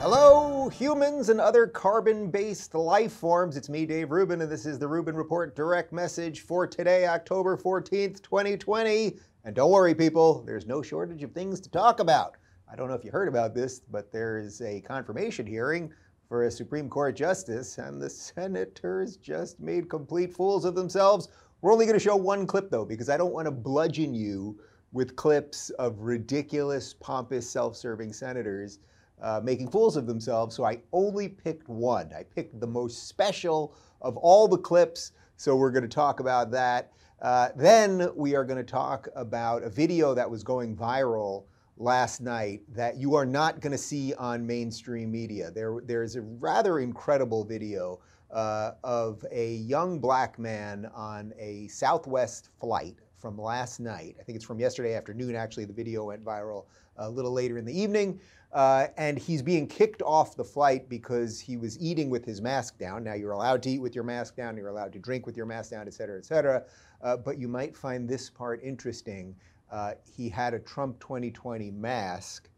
Hello, humans and other carbon based life forms. It's me, Dave Rubin, and this is the Rubin Report direct message for today, October 14th, 2020. And don't worry, people, there's no shortage of things to talk about. I don't know if you heard about this, but there is a confirmation hearing for a Supreme Court justice, and the senators just made complete fools of themselves. We're only going to show one clip, though, because I don't want to bludgeon you with clips of ridiculous, pompous, self serving senators uh, making fools of themselves. So I only picked one. I picked the most special of all the clips. So we're going to talk about that. Uh, then we are going to talk about a video that was going viral last night that you are not going to see on mainstream media. There, there's a rather incredible video uh, of a young black man on a Southwest flight from last night. I think it's from yesterday afternoon, actually. The video went viral a little later in the evening. Uh, and he's being kicked off the flight because he was eating with his mask down. Now, you're allowed to eat with your mask down, you're allowed to drink with your mask down, et cetera, et cetera. Uh, but you might find this part interesting. Uh, he had a Trump 2020 mask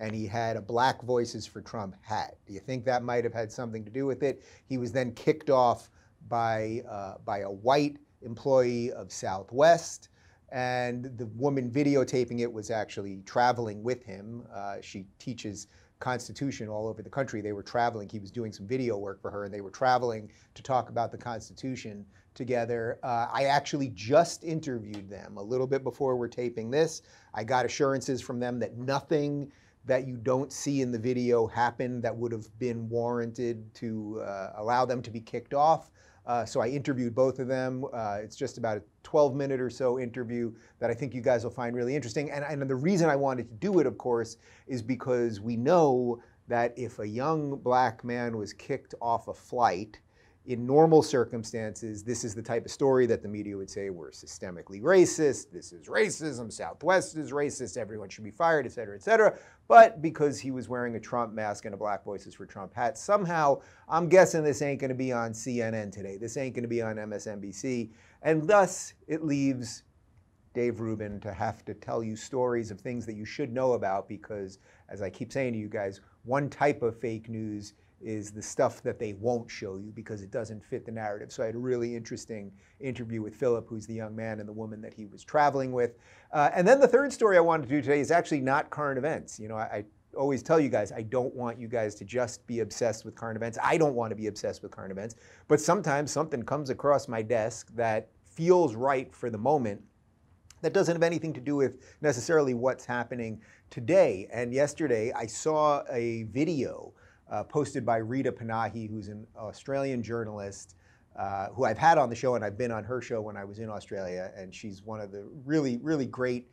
and he had a Black Voices for Trump hat. Do you think that might have had something to do with it? He was then kicked off by, uh, by a white employee of Southwest and the woman videotaping it was actually traveling with him. Uh, she teaches Constitution all over the country. They were traveling. He was doing some video work for her, and they were traveling to talk about the Constitution together. Uh, I actually just interviewed them a little bit before we're taping this. I got assurances from them that nothing that you don't see in the video happen that would have been warranted to uh, allow them to be kicked off. Uh, so I interviewed both of them. Uh, it's just about a 12 minute or so interview that I think you guys will find really interesting. And, and the reason I wanted to do it, of course, is because we know that if a young black man was kicked off a flight, in normal circumstances, this is the type of story that the media would say we're systemically racist, this is racism, Southwest is racist, everyone should be fired, et cetera, et cetera. But because he was wearing a Trump mask and a Black Voices for Trump hat, somehow I'm guessing this ain't gonna be on CNN today. This ain't gonna be on MSNBC. And thus, it leaves Dave Rubin to have to tell you stories of things that you should know about because, as I keep saying to you guys, one type of fake news is the stuff that they won't show you because it doesn't fit the narrative. So I had a really interesting interview with Philip, who's the young man and the woman that he was traveling with. Uh, and then the third story I wanted to do today is actually not current events. You know, I, I always tell you guys, I don't want you guys to just be obsessed with current events. I don't want to be obsessed with current events. But sometimes something comes across my desk that feels right for the moment that doesn't have anything to do with necessarily what's happening today. And yesterday I saw a video uh, posted by Rita Panahi, who's an Australian journalist uh, who I've had on the show, and I've been on her show when I was in Australia. And she's one of the really, really great.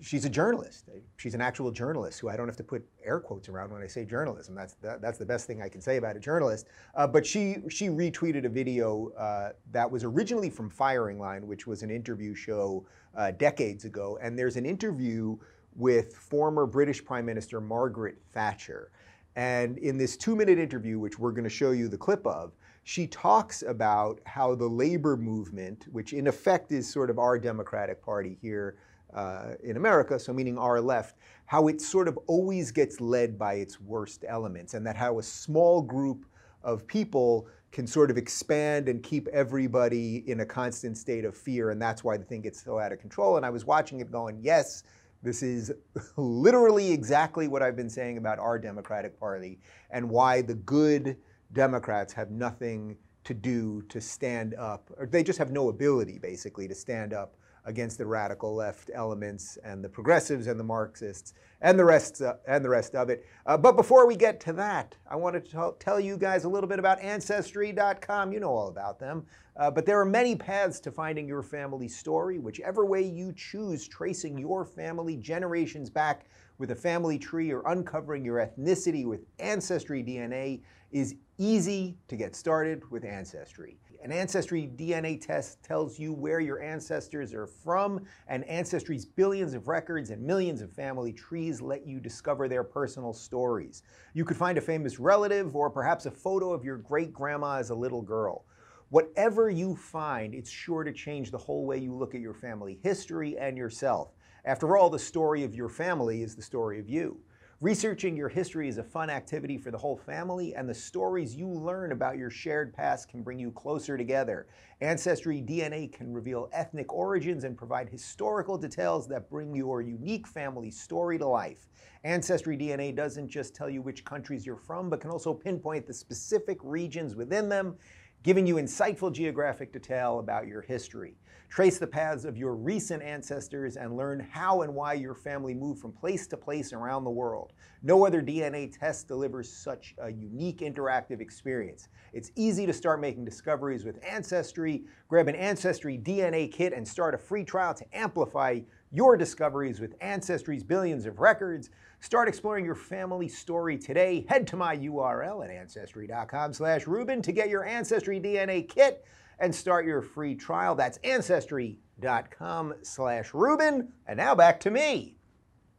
She's a journalist. She's an actual journalist who I don't have to put air quotes around when I say journalism. That's that, that's the best thing I can say about a journalist. Uh, but she she retweeted a video uh, that was originally from Firing Line, which was an interview show uh, decades ago. And there's an interview with former British Prime Minister Margaret Thatcher. And in this two minute interview, which we're going to show you the clip of, she talks about how the labor movement, which in effect is sort of our Democratic Party here uh, in America, so meaning our left, how it sort of always gets led by its worst elements, and that how a small group of people can sort of expand and keep everybody in a constant state of fear, and that's why the thing gets so out of control. And I was watching it going, yes, this is literally exactly what I've been saying about our Democratic Party and why the good Democrats have nothing to do to stand up, or they just have no ability, basically, to stand up against the radical left elements and the progressives and the Marxists and the rest uh, and the rest of it. Uh, but before we get to that, I wanted to tell you guys a little bit about Ancestry.com. You know all about them. Uh, but there are many paths to finding your family story, whichever way you choose, tracing your family generations back with a family tree or uncovering your ethnicity with Ancestry DNA is easy to get started with Ancestry. An Ancestry DNA test tells you where your ancestors are from, and Ancestry's billions of records and millions of family trees let you discover their personal stories. You could find a famous relative or perhaps a photo of your great grandma as a little girl. Whatever you find, it's sure to change the whole way you look at your family history and yourself. After all, the story of your family is the story of you. Researching your history is a fun activity for the whole family, and the stories you learn about your shared past can bring you closer together. Ancestry DNA can reveal ethnic origins and provide historical details that bring your unique family story to life. Ancestry DNA doesn't just tell you which countries you're from, but can also pinpoint the specific regions within them giving you insightful geographic detail about your history. Trace the paths of your recent ancestors and learn how and why your family moved from place to place around the world. No other DNA test delivers such a unique interactive experience. It's easy to start making discoveries with Ancestry. Grab an Ancestry DNA kit and start a free trial to amplify your discoveries with Ancestry's billions of records. Start exploring your family story today. Head to my URL at ancestry.com slash Rubin to get your Ancestry DNA kit and start your free trial. That's ancestry.com slash Rubin. And now back to me.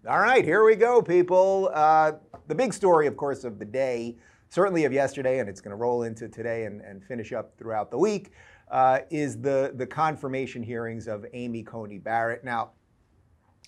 All right, here we go, people. Uh, the big story, of course, of the day, certainly of yesterday, and it's going to roll into today and, and, finish up throughout the week, uh, is the, the confirmation hearings of Amy Coney Barrett. Now,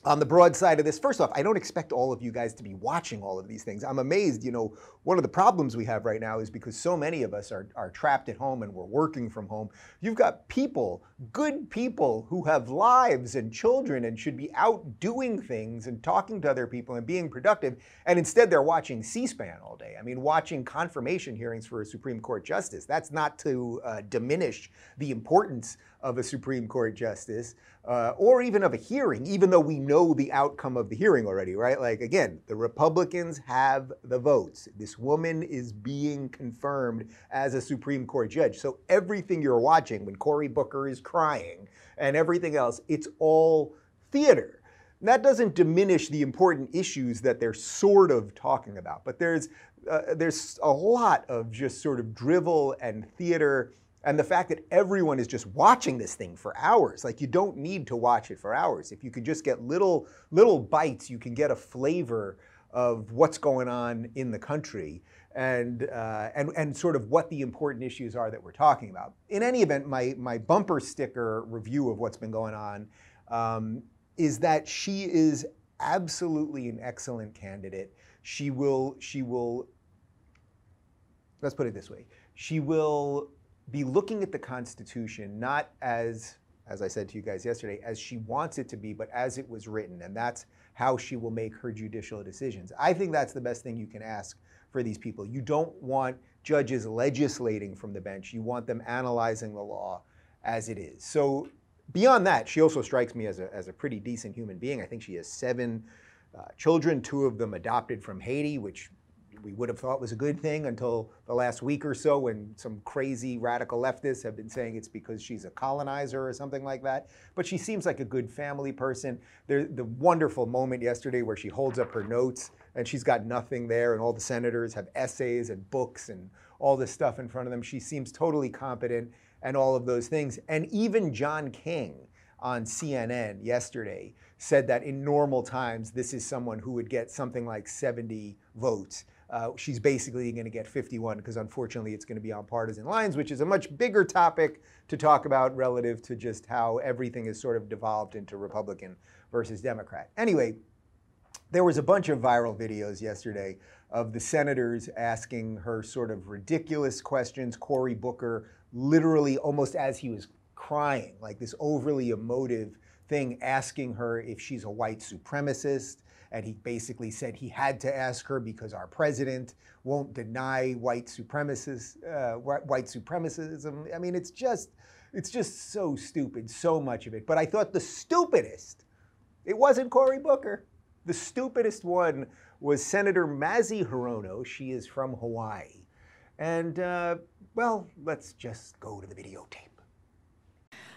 on the broad side of this, first off, I don't expect all of you guys to be watching all of these things. I'm amazed, you know, one of the problems we have right now is because so many of us are, are trapped at home and we're working from home. You've got people, good people, who have lives and children and should be out doing things and talking to other people and being productive. And instead, they're watching C SPAN all day. I mean, watching confirmation hearings for a Supreme Court justice. That's not to uh, diminish the importance of a Supreme Court justice uh, or even of a hearing, even though we know the outcome of the hearing already, right? Like, again, the Republicans have the votes. This woman is being confirmed as a Supreme Court judge. So everything you're watching when Cory Booker is crying and everything else, it's all theater. that doesn't diminish the important issues that they're sort of talking about, but there's uh, there's a lot of just sort of drivel and theater and the fact that everyone is just watching this thing for hours like you don't need to watch it for hours. If you could just get little little bites you can get a flavor of what's going on in the country and uh, and and sort of what the important issues are that we're talking about. In any event my my bumper sticker review of what's been going on um, is that she is absolutely an excellent candidate. She will she will let's put it this way. She will be looking at the Constitution not as, as I said to you guys yesterday, as she wants it to be, but as it was written. And that's how she will make her judicial decisions. I think that's the best thing you can ask for these people. You don't want judges legislating from the bench, you want them analyzing the law as it is. So, beyond that, she also strikes me as a, as a pretty decent human being. I think she has seven uh, children, two of them adopted from Haiti, which we would have thought was a good thing until the last week or so when some crazy radical leftists have been saying it's because she's a colonizer or something like that. But she seems like a good family person. There, the wonderful moment yesterday where she holds up her notes and she's got nothing there, and all the senators have essays and books and all this stuff in front of them. She seems totally competent and all of those things. And even John King on CNN yesterday said that in normal times, this is someone who would get something like 70 votes uh, she's basically going to get 51 because unfortunately it's going to be on partisan lines, which is a much bigger topic to talk about relative to just how everything is sort of devolved into Republican versus Democrat. Anyway, there was a bunch of viral videos yesterday of the senators asking her sort of ridiculous questions. Cory Booker, literally almost as he was crying, like this overly emotive thing, asking her if she's a white supremacist and he basically said he had to ask her because our president won't deny white supremacists, uh, white supremacism. I mean, it's just, it's just so stupid, so much of it. But I thought the stupidest, it wasn't Cory Booker. The stupidest one was Senator Mazie Hirono. She is from Hawaii. And, uh, well, let's just go to the videotape.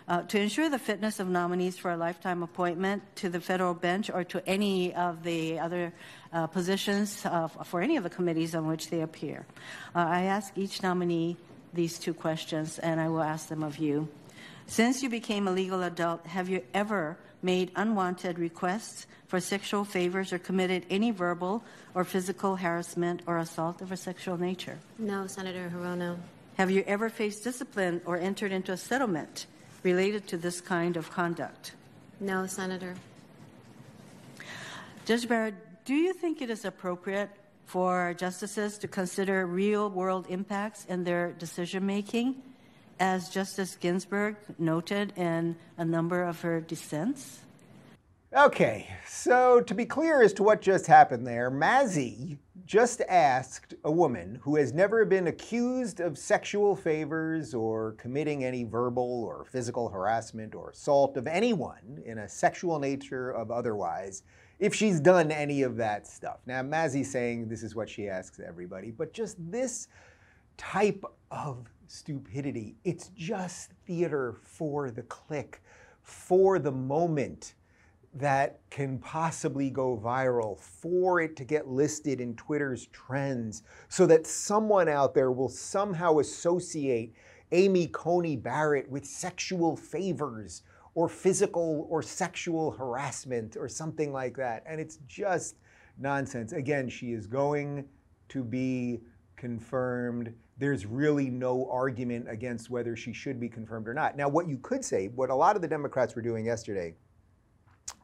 Uh, to ensure the fitness of nominees for a lifetime appointment to the federal bench or to any of the other uh, positions uh, for any of the committees on which they appear. Uh, I ask each nominee these two questions, and I will ask them of you. Since you became a legal adult, have you ever made unwanted requests for sexual favors or committed any verbal or physical harassment or assault of a sexual nature? No, Senator Hirono. Have you ever faced discipline or entered into a settlement related to this kind of conduct? No, Senator. Judge Barrett, do you think it is appropriate for justices to consider real world impacts in their decision making, as Justice Ginsburg noted in a number of her dissents? Okay, so to be clear as to what just happened there, Mazie just asked a woman who has never been accused of sexual favors or committing any verbal or physical harassment or assault of anyone in a sexual nature of otherwise if she's done any of that stuff. Now, Mazie's saying this is what she asks everybody, but just this type of stupidity, it's just theater for the click, for the moment that can possibly go viral for it to get listed in Twitter's trends so that someone out there will somehow associate Amy Coney Barrett with sexual favors or physical or sexual harassment or something like that. And it's just nonsense. Again, she is going to be confirmed. There's really no argument against whether she should be confirmed or not. Now, what you could say, what a lot of the Democrats were doing yesterday,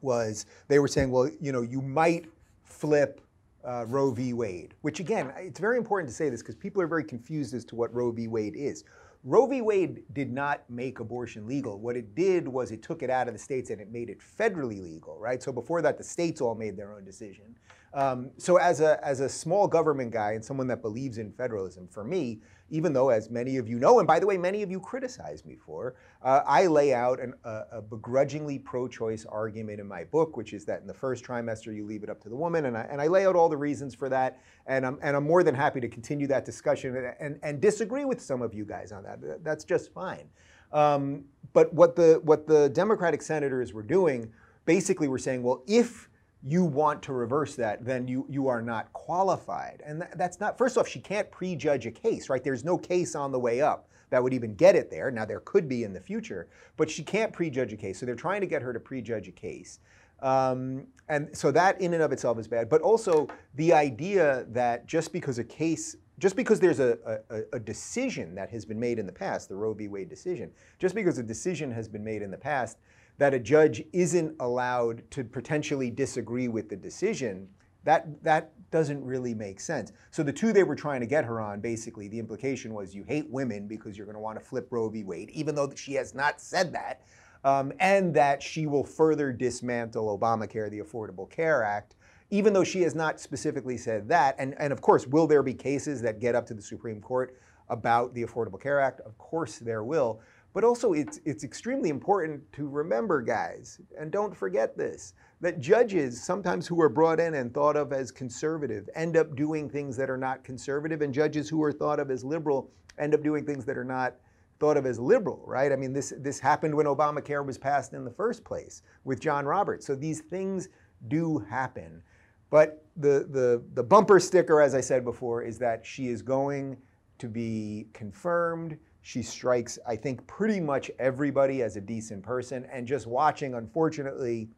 was they were saying, well, you know, you might flip uh, Roe v. Wade, which again, it's very important to say this because people are very confused as to what Roe v. Wade is. Roe v. Wade did not make abortion legal. What it did was it took it out of the states and it made it federally legal, right? So before that, the states all made their own decision. Um, so as a, as a small government guy and someone that believes in federalism, for me, even though, as many of you know, and by the way, many of you criticize me for, uh, I lay out an, a, a, begrudgingly pro-choice argument in my book, which is that in the first trimester you leave it up to the woman, and I, and I lay out all the reasons for that, and I'm, and I'm more than happy to continue that discussion and, and, and disagree with some of you guys on that. That's just fine. Um, but what the, what the Democratic senators were doing, basically were saying, well, if you want to reverse that, then you, you are not qualified. And that's not, first off, she can't prejudge a case, right? There's no case on the way up that would even get it there. Now, there could be in the future, but she can't prejudge a case. So they're trying to get her to prejudge a case. Um, and so that in and of itself is bad. But also the idea that just because a case, just because there's a, a, a decision that has been made in the past, the Roe v. Wade decision, just because a decision has been made in the past, that a judge isn't allowed to potentially disagree with the decision, that, that doesn't really make sense. So the two they were trying to get her on, basically, the implication was you hate women because you're going to want to flip Roe v. Wade, even though she has not said that, um, and that she will further dismantle Obamacare, the Affordable Care Act, even though she has not specifically said that. And, and of course, will there be cases that get up to the Supreme Court about the Affordable Care Act? Of course there will. But also, it's, it's extremely important to remember, guys, and don't forget this, that judges, sometimes who are brought in and thought of as conservative, end up doing things that are not conservative, and judges who are thought of as liberal end up doing things that are not thought of as liberal, right? I mean, this, this happened when Obamacare was passed in the first place with John Roberts. So these things do happen. But the, the, the bumper sticker, as I said before, is that she is going to be confirmed she strikes, I think, pretty much everybody as a decent person. And just watching, unfortunately,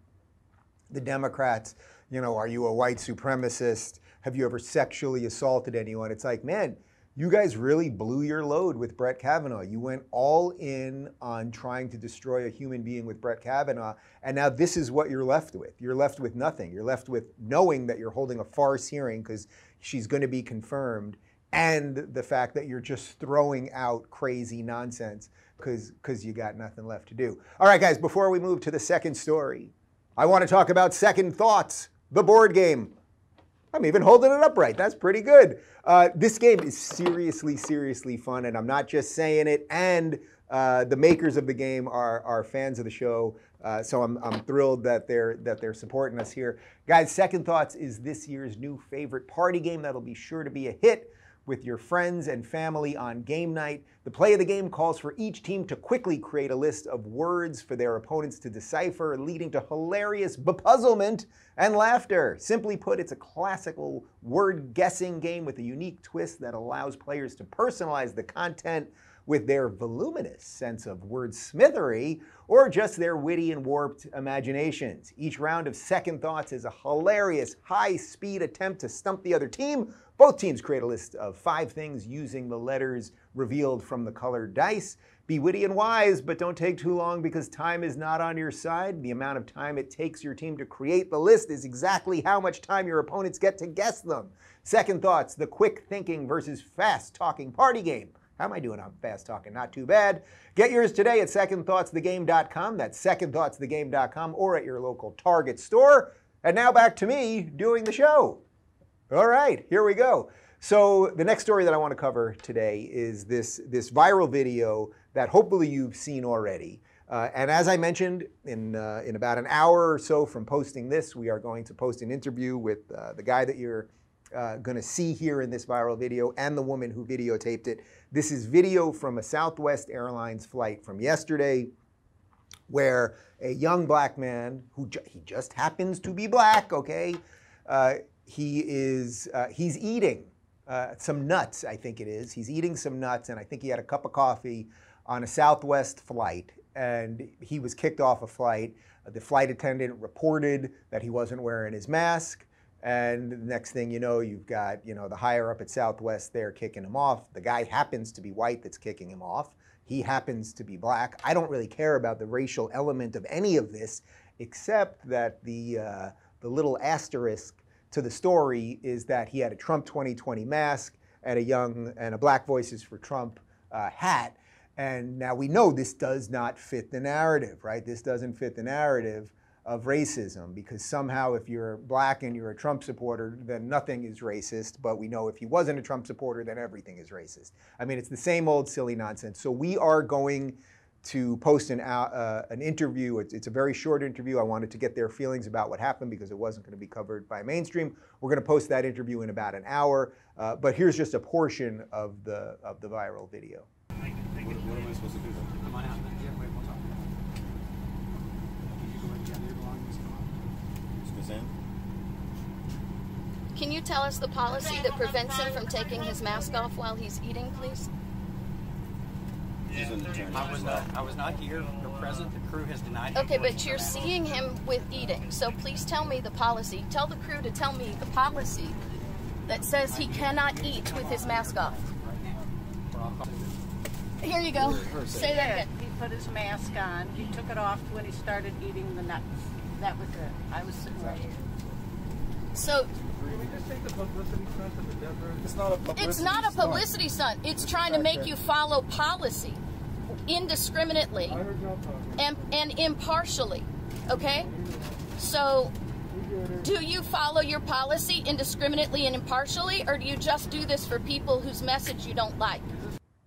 the Democrats, you know, are you a white supremacist? Have you ever sexually assaulted anyone? It's like, man, you guys really blew your load with Brett Kavanaugh. You went all in on trying to destroy a human being with Brett Kavanaugh, and now this is what you're left with. You're left with nothing. You're left with knowing that you're holding a farce hearing because she's going to be confirmed, and the fact that you're just throwing out crazy nonsense because you got nothing left to do. All right, guys, before we move to the second story, I want to talk about Second Thoughts, the board game. I'm even holding it upright. That's pretty good. Uh, this game is seriously, seriously fun, and I'm not just saying it. And uh, the makers of the game are, are fans of the show, uh, so I'm, I'm thrilled that they're that they're supporting us here, guys. Second Thoughts is this year's new favorite party game that'll be sure to be a hit with your friends and family on game night. The play of the game calls for each team to quickly create a list of words for their opponents to decipher, leading to hilarious bepuzzlement and laughter. Simply put, it's a classical word guessing game with a unique twist that allows players to personalize the content with their voluminous sense of word wordsmithery or just their witty and warped imaginations. Each round of Second Thoughts is a hilarious, high speed attempt to stump the other team both teams create a list of five things using the letters revealed from the colored dice. Be witty and wise, but don't take too long because time is not on your side. The amount of time it takes your team to create the list is exactly how much time your opponents get to guess them. Second thoughts the quick thinking versus fast talking party game. How am I doing on fast talking? Not too bad. Get yours today at secondthoughtsthegame.com. That's secondthoughtsthegame.com or at your local Target store. And now back to me doing the show. All right, here we go. So the next story that I want to cover today is this, this viral video that hopefully you've seen already. Uh, and as I mentioned, in, uh, in about an hour or so from posting this, we are going to post an interview with uh, the guy that you're uh, going to see here in this viral video and the woman who videotaped it. This is video from a Southwest Airlines flight from yesterday where a young black man who ju- he just happens to be black, okay, uh, he is uh, he's eating some nuts, I think it is. He's eating some nuts, and I think he had a cup of coffee on a Southwest flight, and he was kicked off a flight. The flight attendant reported that he wasn't wearing his mask. And the next thing you know, you've got you know the higher up at Southwest there kicking him off. The guy happens to be white that's kicking him off. He happens to be black. I don't really care about the racial element of any of this, except that the uh, the little asterisk to the story is that he had a Trump 2020 mask and a young and a Black Voices for Trump uh, hat. And now we know this does not fit the narrative, right? This doesn't fit the narrative of racism because somehow if you're black and you're a Trump supporter, then nothing is racist. But we know if he wasn't a Trump supporter, then everything is racist. I mean, it's the same old silly nonsense. So we are going to post an, uh, an interview. It's, it's, a very short interview. I wanted to get their feelings about what happened because it wasn't going to be covered by mainstream. We're going to post that interview in about an hour. Uh, but here's just a portion of the, of the viral video. Can you tell us the policy that prevents him from taking his mask off while he's eating, please? I was not. I was not here or present. The crew has denied. Okay, but you're seeing him with eating. So please tell me the policy. Tell the crew to tell me the policy that says he cannot eat with his mask off. Here you go. Say that again. He put his mask on. He took it off when he started eating the nuts. That was it. I was sitting right here. So it's not a publicity it's not a publicity stunt. It's trying to make you follow policy indiscriminately and, and impartially. Okay? So do you follow your policy indiscriminately and impartially, or do you just do this for people whose message you don't like?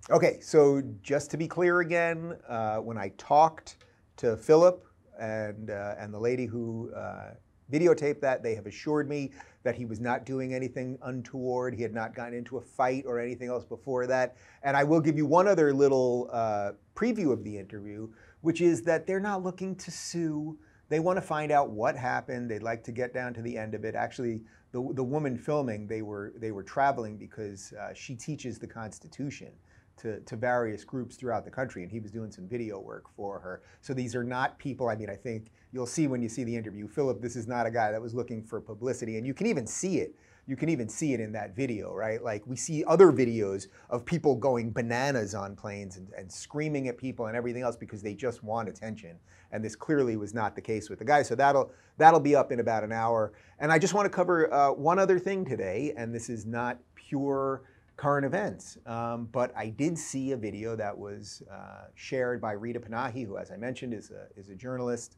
Okay, so just to be clear again, uh, when I talked to Philip and uh, and the lady who uh, videotaped that, they have assured me that he was not doing anything untoward. He had not gotten into a fight or anything else before that. And I will give you one other little uh, preview of the interview, which is that they're not looking to sue. They want to find out what happened. They'd like to get down to the end of it. Actually, the, the woman filming, they were, they were traveling because uh, she teaches the Constitution to, to various groups throughout the country, and he was doing some video work for her. So these are not people, I mean, I think you'll see when you see the interview, Philip, this is not a guy that was looking for publicity, and you can even see it. You can even see it in that video, right? Like we see other videos of people going bananas on planes and, and screaming at people and everything else because they just want attention. And this clearly was not the case with the guy. So that'll that'll be up in about an hour. And I just want to cover uh, one other thing today, and this is not pure current events. Um, but I did see a video that was uh, shared by Rita Panahi, who, as I mentioned, is a, is a journalist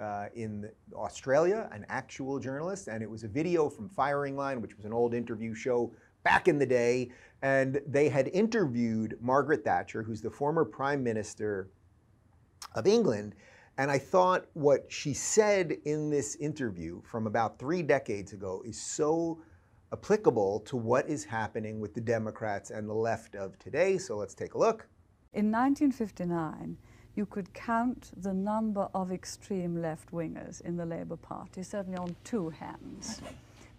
uh, in Australia, an actual journalist. And it was a video from Firing Line, which was an old interview show back in the day. And they had interviewed Margaret Thatcher, who's the former Prime Minister of England. And I thought what she said in this interview from about three decades ago is so applicable to what is happening with the Democrats and the left of today. So let's take a look. In 1959, you could count the number of extreme left wingers in the Labour Party, certainly on two hands.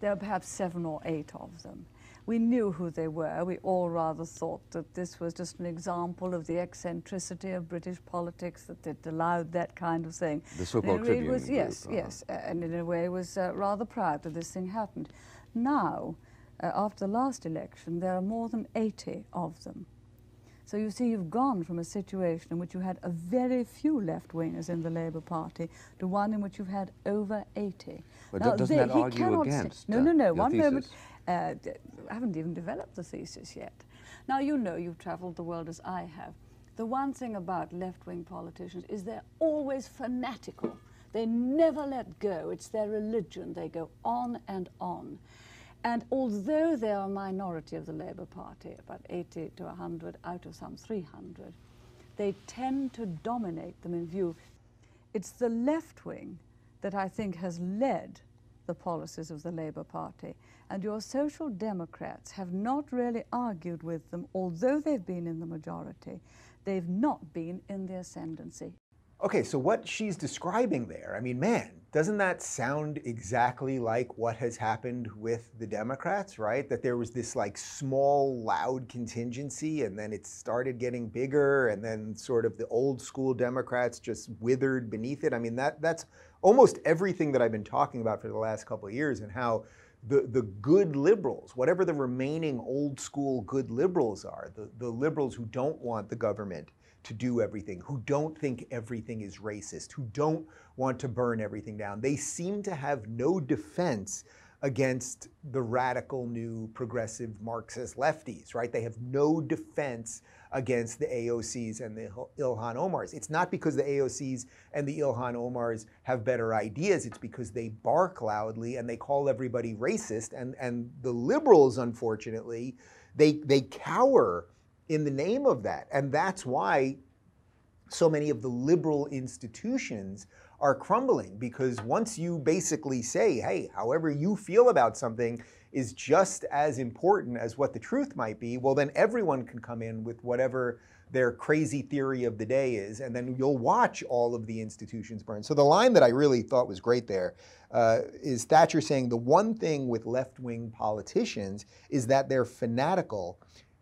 There were perhaps seven or eight of them. We knew who they were. We all rather thought that this was just an example of the eccentricity of British politics, that it allowed that kind of thing. The so-called Tribune was, Yes, uh-huh. yes, uh, and in a way was uh, rather proud that this thing happened. Now, uh, after the last election, there are more than 80 of them. So you see, you've gone from a situation in which you had a very few left wingers in the Labour Party to one in which you've had over 80. But now, doesn't they, that argue against? no, no, no. Uh, one thesis? moment. Uh, I haven't even developed the thesis yet. Now, you know, you've traveled the world as I have. The one thing about left wing politicians is they're always fanatical. They never let go. It's their religion. They go on and on. And although they are a minority of the Labour Party, about 80 to 100 out of some 300, they tend to dominate them in view. It's the left wing that I think has led the policies of the Labour Party. And your Social Democrats have not really argued with them, although they've been in the majority. They've not been in the ascendancy. Okay, so what she's describing there, I mean, man, doesn't that sound exactly like what has happened with the Democrats, right? That there was this like small, loud contingency, and then it started getting bigger, and then sort of the old school Democrats just withered beneath it. I mean, that that's almost everything that I've been talking about for the last couple of years, and how the, the good liberals, whatever the remaining old school good liberals are, the, the liberals who don't want the government to do everything, who don't think everything is racist, who don't want to burn everything down. They seem to have no defense against the radical new progressive Marxist lefties, right? They have no defense against the AOCs and the Ilhan Omars. It's not because the AOCs and the Ilhan Omars have better ideas, it's because they bark loudly and they call everybody racist. And, and the liberals, unfortunately, they, they cower in the name of that. And that's why so many of the liberal institutions are crumbling because once you basically say, hey, however you feel about something is just as important as what the truth might be, well, then everyone can come in with whatever their crazy theory of the day is, and then you'll watch all of the institutions burn. So the line that I really thought was great there uh, is Thatcher saying the one thing with left wing politicians is that they're fanatical,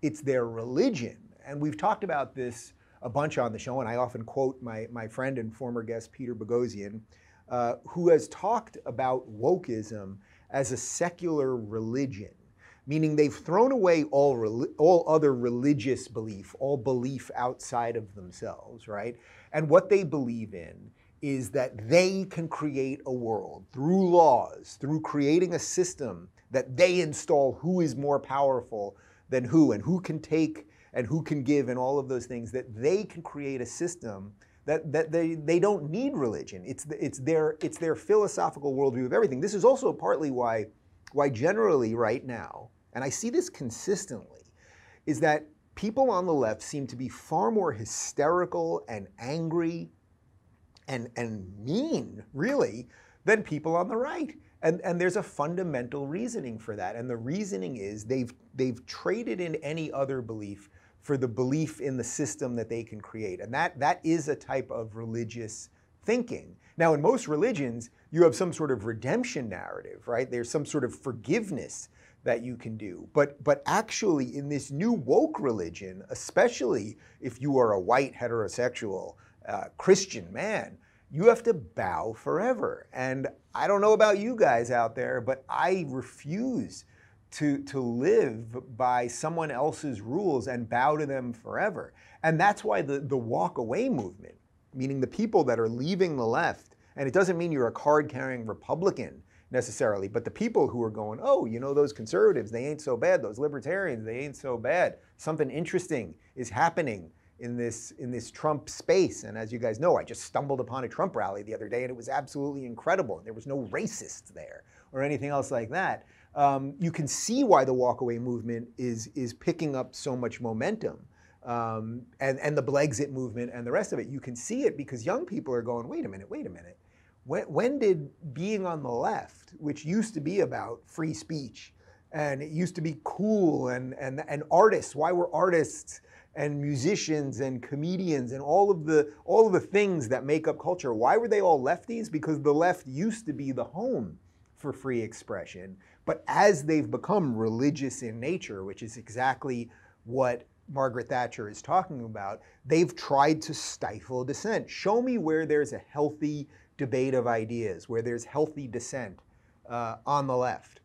it's their religion. And we've talked about this a bunch on the show, and I often quote my, my friend and former guest Peter Boghossian, uh, who has talked about wokeism as a secular religion, meaning they've thrown away all, all other religious belief, all belief outside of themselves, right? And what they believe in is that they can create a world through laws, through creating a system that they install who is more powerful than who and who can take and who can give and all of those things, that they can create a system that, that they, they don't need religion. It's, it's, their, it's their philosophical worldview of everything. This is also partly why, why generally right now, and I see this consistently, is that people on the left seem to be far more hysterical and angry and, and mean, really, than people on the right. And, and there's a fundamental reasoning for that. And the reasoning is they've, they've traded in any other belief for the belief in the system that they can create. And that, that is a type of religious thinking. Now, in most religions, you have some sort of redemption narrative, right? There's some sort of forgiveness that you can do. But, but actually, in this new woke religion, especially if you are a white heterosexual uh, Christian man, you have to bow forever. And I don't know about you guys out there, but I refuse to, to live by someone else's rules and bow to them forever. And that's why the, the walk away movement, meaning the people that are leaving the left, and it doesn't mean you're a card carrying Republican necessarily, but the people who are going, oh, you know, those conservatives, they ain't so bad. Those libertarians, they ain't so bad. Something interesting is happening in this in this Trump space. And as you guys know, I just stumbled upon a Trump rally the other day, and it was absolutely incredible. There was no racists there or anything else like that um, you can see why the walkaway movement is, is picking up so much momentum. Um, and, and the Blexit movement and the rest of it. You can see it because young people are going, wait a minute, wait a minute. When, when did being on the left, which used to be about free speech, and it used to be cool, and, and, and artists, why were artists and musicians and comedians and all of the all of the things that make up culture why were they all lefties because the left used to be the home for free expression but as they've become religious in nature, which is exactly what Margaret Thatcher is talking about, they've tried to stifle dissent. Show me where there's a healthy debate of ideas, where there's healthy dissent uh, on the left.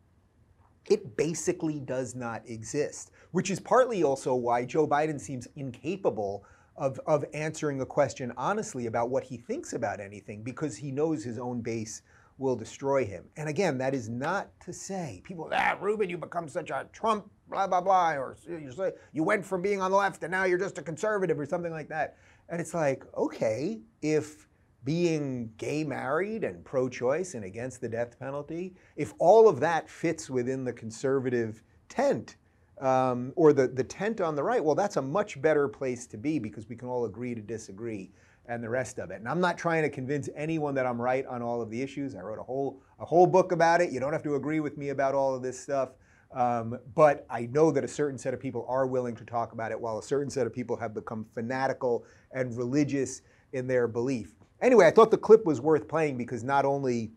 it basically does not exist, which is partly also why Joe Biden seems incapable of, of answering a question honestly about what he thinks about anything because he knows his own base will destroy him. And again, that is not to say people, ah, Rubin, you become such a Trump, blah, blah, blah, or you, say you went from being on the left and now you're just a conservative or something like that. And it's like, okay, if being gay married and pro choice and against the death penalty, if all of that fits within the conservative tent, um, or the, the tent on the right, well, that's a much better place to be because we can all agree to disagree and the rest of it. And I'm not trying to convince anyone that I'm right on all of the issues. I wrote a whole a whole book about it. You don't have to agree with me about all of this stuff. Um, but I know that a certain set of people are willing to talk about it, while a certain set of people have become fanatical and religious in their belief. Anyway, I thought the clip was worth playing because not only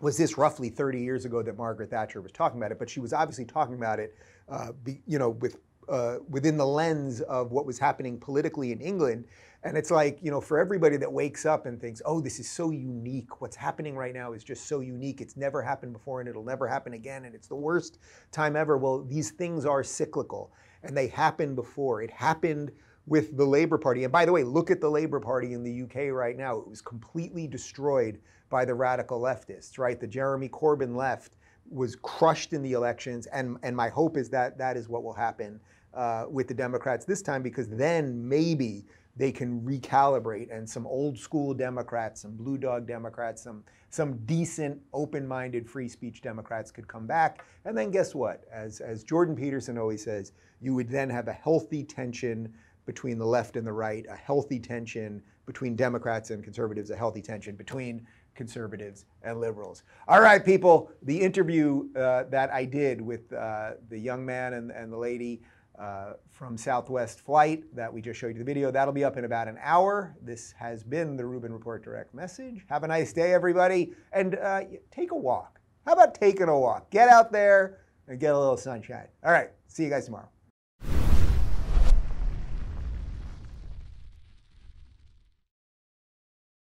was this roughly 30 years ago that Margaret Thatcher was talking about it, but she was obviously talking about it, uh, be, you know, with uh, within the lens of what was happening politically in England. And it's like, you know, for everybody that wakes up and thinks, oh, this is so unique. What's happening right now is just so unique. It's never happened before and it'll never happen again. And it's the worst time ever. Well, these things are cyclical and they happened before. It happened with the Labour Party. And by the way, look at the Labour Party in the UK right now. It was completely destroyed by the radical leftists, right? The Jeremy Corbyn left was crushed in the elections. And, and my hope is that that is what will happen uh, with the Democrats this time because then maybe they can recalibrate and some old school Democrats, some blue dog Democrats, some, some decent, open minded free speech Democrats could come back. And then guess what? As, as Jordan Peterson always says, you would then have a healthy tension between the left and the right, a healthy tension between Democrats and conservatives, a healthy tension between conservatives and liberals. All right, people, the interview uh, that I did with uh, the young man and, and the lady uh, from Southwest Flight that we just showed you the video. That'll be up in about an hour. This has been the Rubin Report Direct Message. Have a nice day, everybody, and uh, take a walk. How about taking a walk? Get out there and get a little sunshine. All right, see you guys tomorrow.